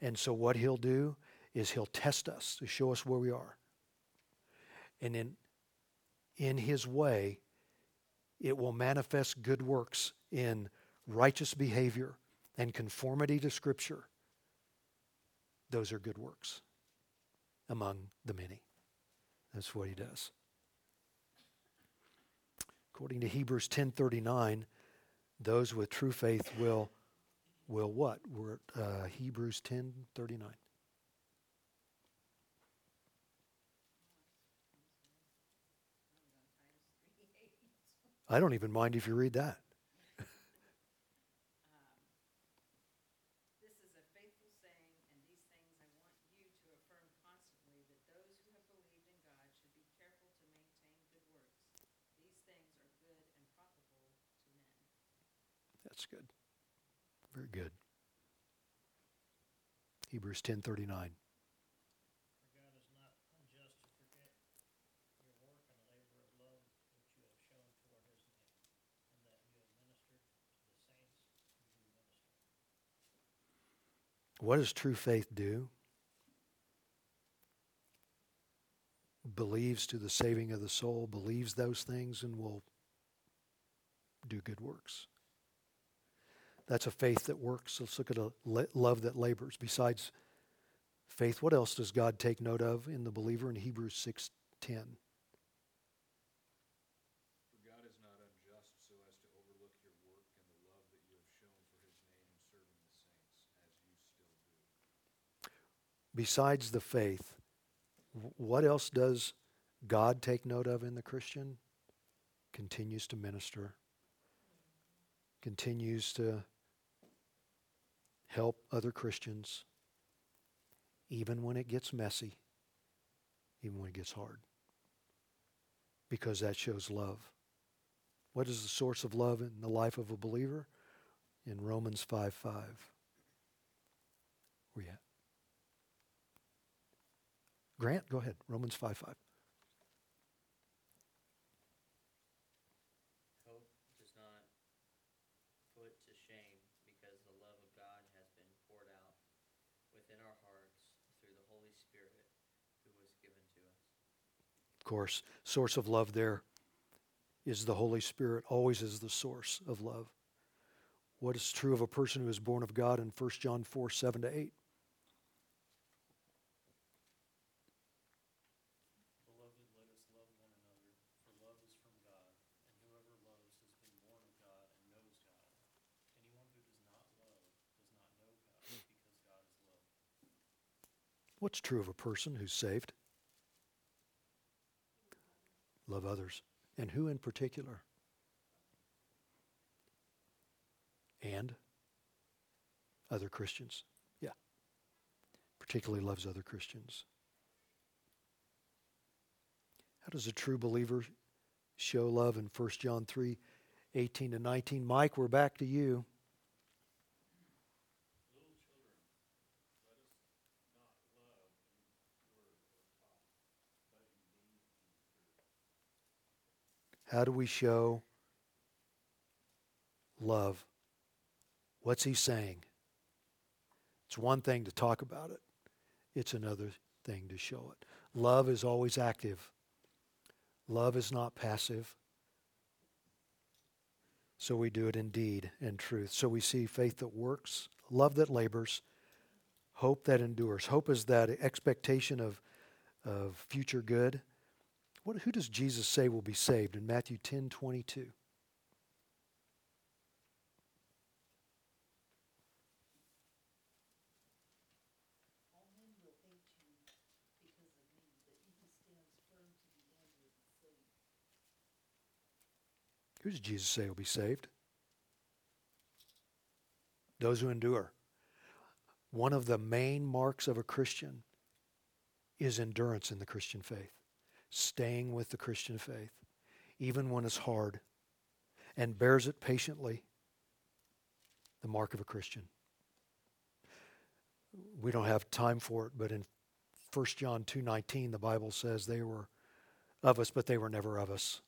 And so, what he'll do is he'll test us to show us where we are. And in, in his way, it will manifest good works in righteous behavior and conformity to Scripture. Those are good works among the many. That's what he does. According to Hebrews 10:39, those with true faith will will what? We're at uh, Hebrews 10:39. I don't even mind if you read that. This is a faithful saying, and these things I want you to affirm constantly, that those who have believed in God should be careful to maintain good works. These things are good and profitable to men. That's good. Very good. Hebrews 10:39. For God is not unjust to forget your work and labor of love which you have shown toward his name, and that you have ministered to the saints who do minister. What does true faith do? Believes to the saving of the soul, believes those things, and will do good works. That's a faith that works. Let's look at a love that labors. Besides faith, what else does God take note of in the believer in Hebrews 6:10? For God is not unjust so as to overlook your work and the love that you have shown for his name in serving the saints, as you still do. Besides the faith, what else does God take note of in the Christian? Continues to minister, continues to help other Christians, even when it gets messy, even when it gets hard, because that shows love. What is the source of love in the life of a believer? In Romans 5 5. Where you at? Grant, go ahead. Romans 5 5. Hope does not put to shame because the love of God has been poured out within our hearts through the Holy Spirit who was given to us. Of course, source of love there is the Holy Spirit, always is the source of love. What is true of a person who is born of God in 1 John 4 7 to 8? Beloved, let us love one another, for love is from God, and whoever loves has been born of God and knows God. Anyone who does not love does not know God, because God is love. What's true of a person who's saved? Love others. And who in particular? And other Christians. Yeah. Particularly loves other Christians. How does a true believer show love in 1 John 3 18 to 19? Mike, we're back to you. Little children, let us not love in word or talk, but in deed and truth. How do we show love? What's he saying? It's one thing to talk about it, it's another thing to show it. Love is always active, love is not passive. So we do it in deed and truth. So we see faith that works, love that labors, hope that endures. Hope is that expectation of, of future good. What, who does Jesus say will be saved in Matthew 10 22? All men will hate you because of me, but he who stands firm to the end will be saved. Who does Jesus say will be saved? Those who endure. One of the main marks of a Christian is endurance in the Christian faith, staying with the Christian faith, even when it's hard, and bears it patiently. The mark of a Christian. We don't have time for it, but in 1 John 2:19 the Bible says they were of us but they were never of us.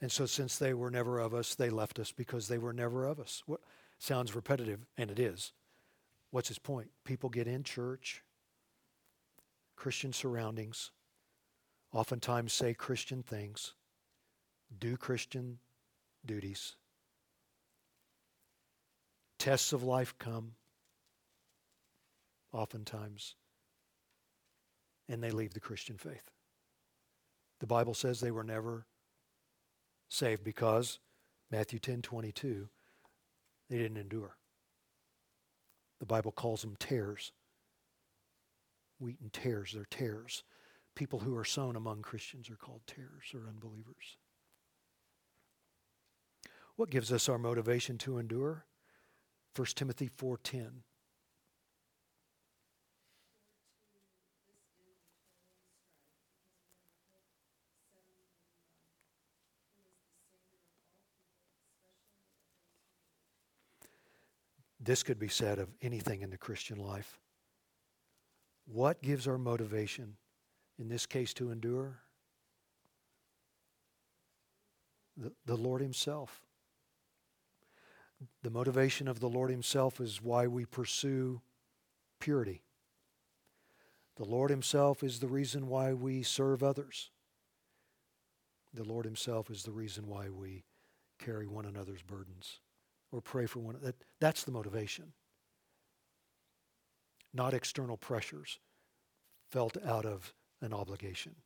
And so, since they were never of us, they left us because they were never of us. What, Sounds repetitive, and it is. What's his point? People get in church, Christian surroundings, oftentimes say Christian things, do Christian duties. Tests of life come, oftentimes, and they leave the Christian faith. The Bible says they were never saved because Matthew 10 22, they didn't endure. The Bible calls them tares. Wheat and tares, they're tares. People who are sown among Christians are called tares or unbelievers. What gives us our motivation to endure? 1 Timothy 4:10. This could be said of anything in the Christian life. What gives our motivation, in this case, to endure? The, the Lord Himself. The motivation of the Lord Himself is why we pursue purity. The Lord Himself is the reason why we serve others. The Lord Himself is the reason why we carry one another's burdens or pray for one. That, that's the motivation. Not external pressures felt out of an obligation.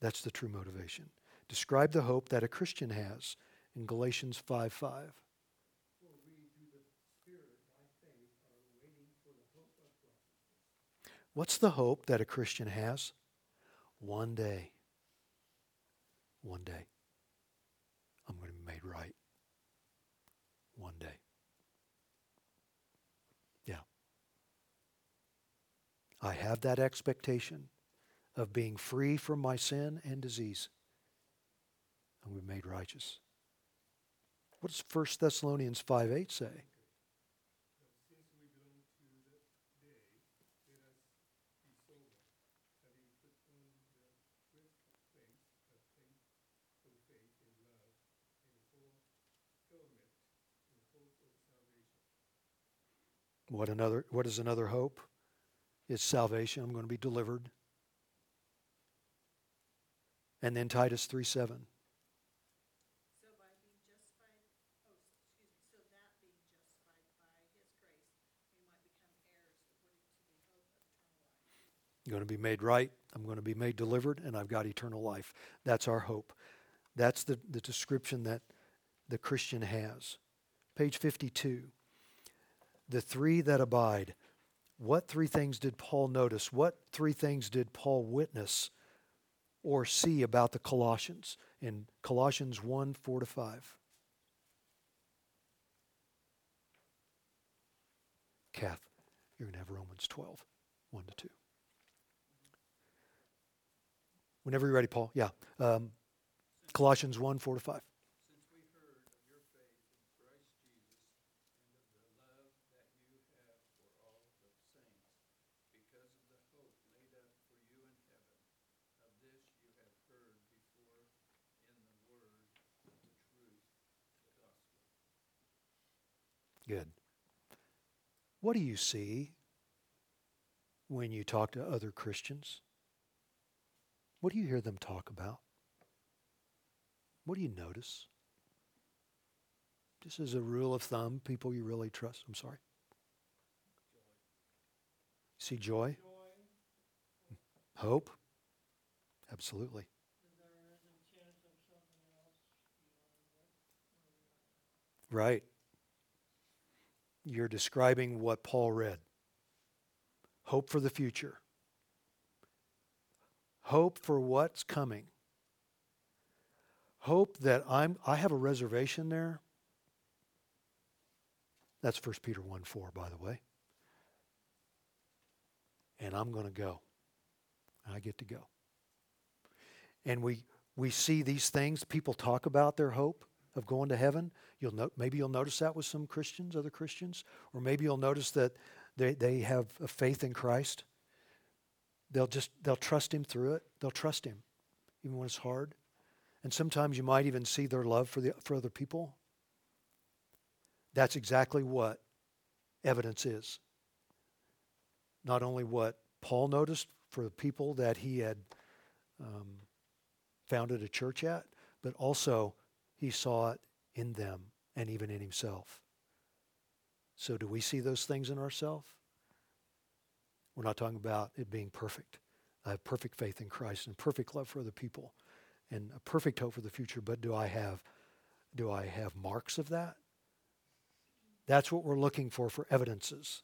That's the true motivation. Describe the hope that a Christian has in Galatians 5 5. For we through the Spirit by faith are waiting for the hope of righteousness. What's the hope that a Christian has? One day, one day, I'm going to be made right. One day. Yeah. I have that expectation of being free from my sin and disease. And we're made righteous. What does 1 Thessalonians 5 8 say? What another what is another hope? It's salvation. I'm going to be delivered. And then Titus 3 7. So by being justified, oh, excuse me, so that being justified by his grace, we might become heirs according to the hope of eternal life. I'm going to be made right. I'm going to be made delivered, and I've got eternal life. That's our hope. That's the, the description that the Christian has. Page 52. The three that abide. What three things did Paul notice? What three things did Paul witness or see about the Colossians in Colossians 1 4 to 5? Kath, you're going to have Romans 12 1 to 2. Whenever you're ready, Paul. Yeah. Um, Colossians 1 4 to 5. Since we heard of your faith in Christ Jesus and of the love that you have for all the saints, because of the hope laid up for you in heaven, of this you have heard before in the word of the truth, the gospel. Good. What do you see when you talk to other Christians? What do you hear them talk about? What do you notice? Just as a rule of thumb, people you really trust. I'm sorry. See joy? Hope? Absolutely. Is there any chance of something else beyond what, Right. You're describing what Paul read. Hope for the future. Hope for what's coming. Hope that I'm I have a reservation there. That's 1 Peter 1 4, by the way. And I'm going to go. I get to go. And we we see these things, people talk about their hope of going to heaven. You'll no, maybe you'll notice that with some Christians, other Christians, or maybe you'll notice that they, they have a faith in Christ. They'll just they'll trust him through it. They'll trust him, even when it's hard. And sometimes you might even see their love for the for other people. That's exactly what evidence is. Not only what Paul noticed for the people that he had um, founded a church at, but also he saw it in them and even in himself. So, do we see those things in ourselves? We're not talking about it being perfect. I have perfect faith in Christ and perfect love for other people and a perfect hope for the future, but do I have do I have marks of that? That's what we're looking for for evidences.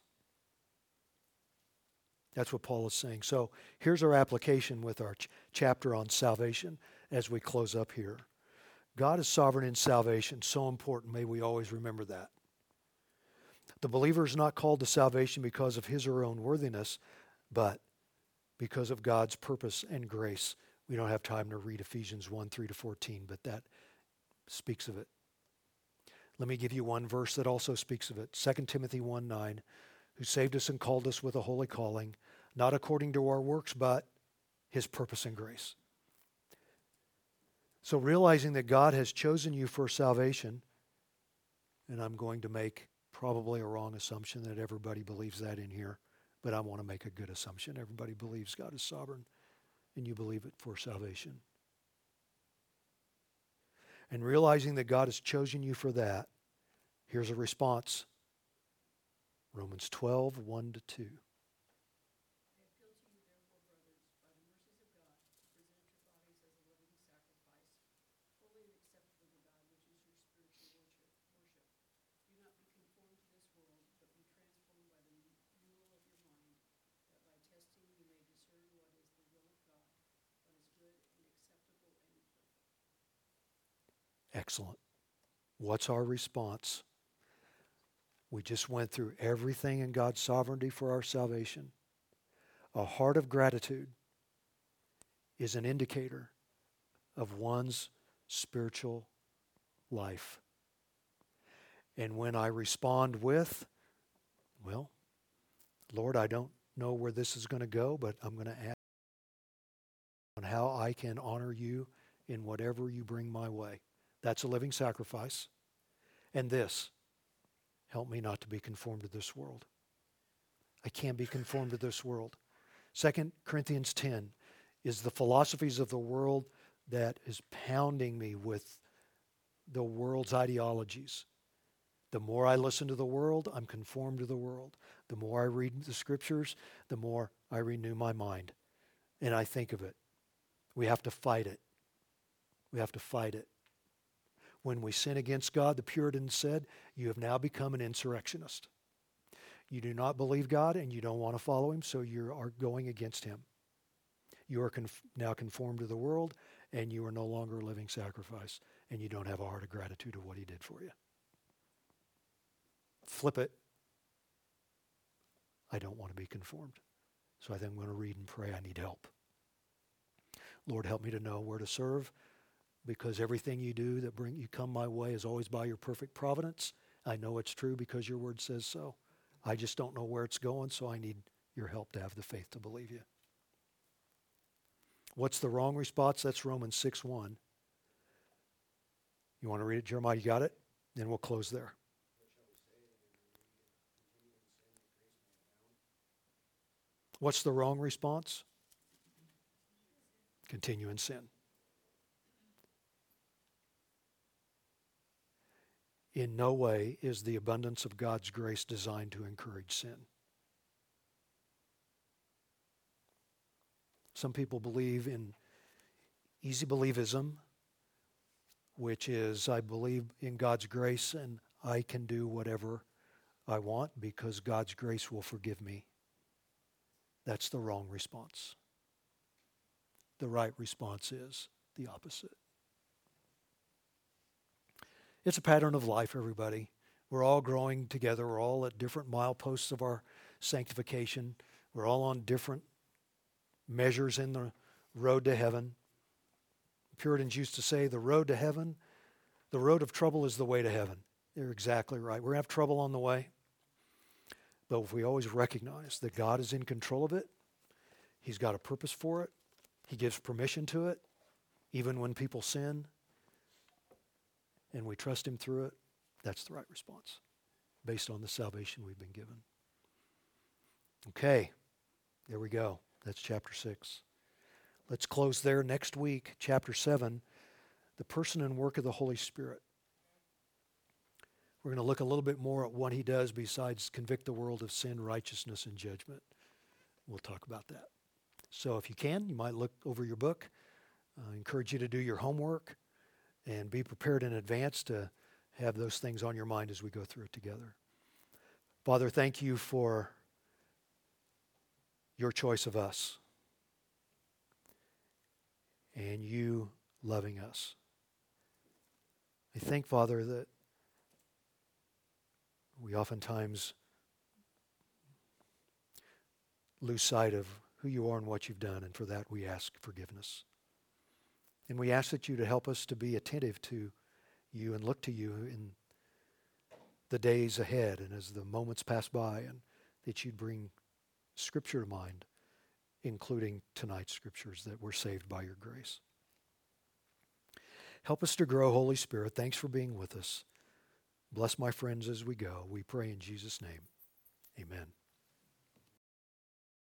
That's what Paul is saying. So here's our application with our ch- chapter on salvation as we close up here. God is sovereign in salvation. So important. May we always remember that. The believer is not called to salvation because of his or her own worthiness, but because of God's purpose and grace. We don't have time to read Ephesians 1 3 to 14, but that speaks of it. Let me give you one verse that also speaks of it 2 Timothy 1 9, who saved us and called us with a holy calling, not according to our works, but his purpose and grace. So, realizing that God has chosen you for salvation, and I'm going to make probably a wrong assumption that everybody believes that in here, but I want to make a good assumption. Everybody believes God is sovereign, and you believe it for salvation. And realizing that God has chosen you for that, here's a response Romans 12, 1 to 2. I appeal to you therefore, brothers, by the mercies of God, to present your bodies as a living sacrifice, holy and acceptable to God, which is your spiritual worship. worship. Do not be conformed to this world, but be transformed by the renewal of your mind, that by testing you may discern what is the will of God, what is good and acceptable and perfect. Excellent. What's our response? We just went through everything in God's sovereignty for our salvation. A heart of gratitude is an indicator of one's spiritual life. And when I respond with, well, Lord, I don't know where this is going to go, but I'm going to ask on how I can honor you in whatever you bring my way. That's a living sacrifice. And this, help me not to be conformed to this world. I can't be conformed to this world. 2 Corinthians 10 is the philosophies of the world that is pounding me with the world's ideologies. The more I listen to the world, I'm conformed to the world. The more I read the scriptures, the more I renew my mind. And I think of it. We have to fight it. We have to fight it. When we sin against God, the Puritans said, You have now become an insurrectionist. You do not believe God and you don't want to follow Him, so you are going against Him. You are conf- now conformed to the world and you are no longer a living sacrifice and you don't have a heart of gratitude of what He did for you. Flip it. I don't want to be conformed. So I think I'm going to read and pray. I need help. Lord, help me to know where to serve because everything you do that bring you come my way is always by your perfect providence. I know it's true because your word says so. I just don't know where it's going, so I need your help to have the faith to believe you. What's the wrong response? That's Romans 6 1. You want to read it, Jeremiah? You got it? Then we'll close there. What's the wrong response? Continue in sin. In no way is the abundance of God's grace designed to encourage sin. Some people believe in easy believism, which is I believe in God's grace and I can do whatever I want because God's grace will forgive me. That's the wrong response. The right response is the opposite. It's a pattern of life, everybody. We're all growing together. We're all at different mileposts of our sanctification. We're all on different measures in the road to heaven. Puritans used to say the road to heaven, the road of trouble is the way to heaven. They're exactly right. We're going to have trouble on the way. But if we always recognize that God is in control of it, He's got a purpose for it, He gives permission to it, even when people sin, and we trust Him through it, that's the right response. based on the salvation we've been given. Okay, there we go. That's chapter 6. Let's close there next week, chapter 7, the person and work of the Holy Spirit. We're going to look a little bit more at what he does besides convict the world of sin, righteousness, and judgment. We'll talk about that. So if you can, you might look over your book. I encourage you to do your homework and be prepared in advance to have those things on your mind as we go through it together. Father, thank you for your choice of us and you loving us. I think, Father, that we oftentimes lose sight of who you are and what you've done, and for that we ask forgiveness. And we ask that you to help us to be attentive to you and look to you in the days ahead and as the moments pass by, and that you'd bring Scripture to mind, including tonight's Scriptures, that we're saved by your grace. Help us to grow, Holy Spirit. Thanks for being with us. Bless my friends as we go. We pray in Jesus' name. Amen.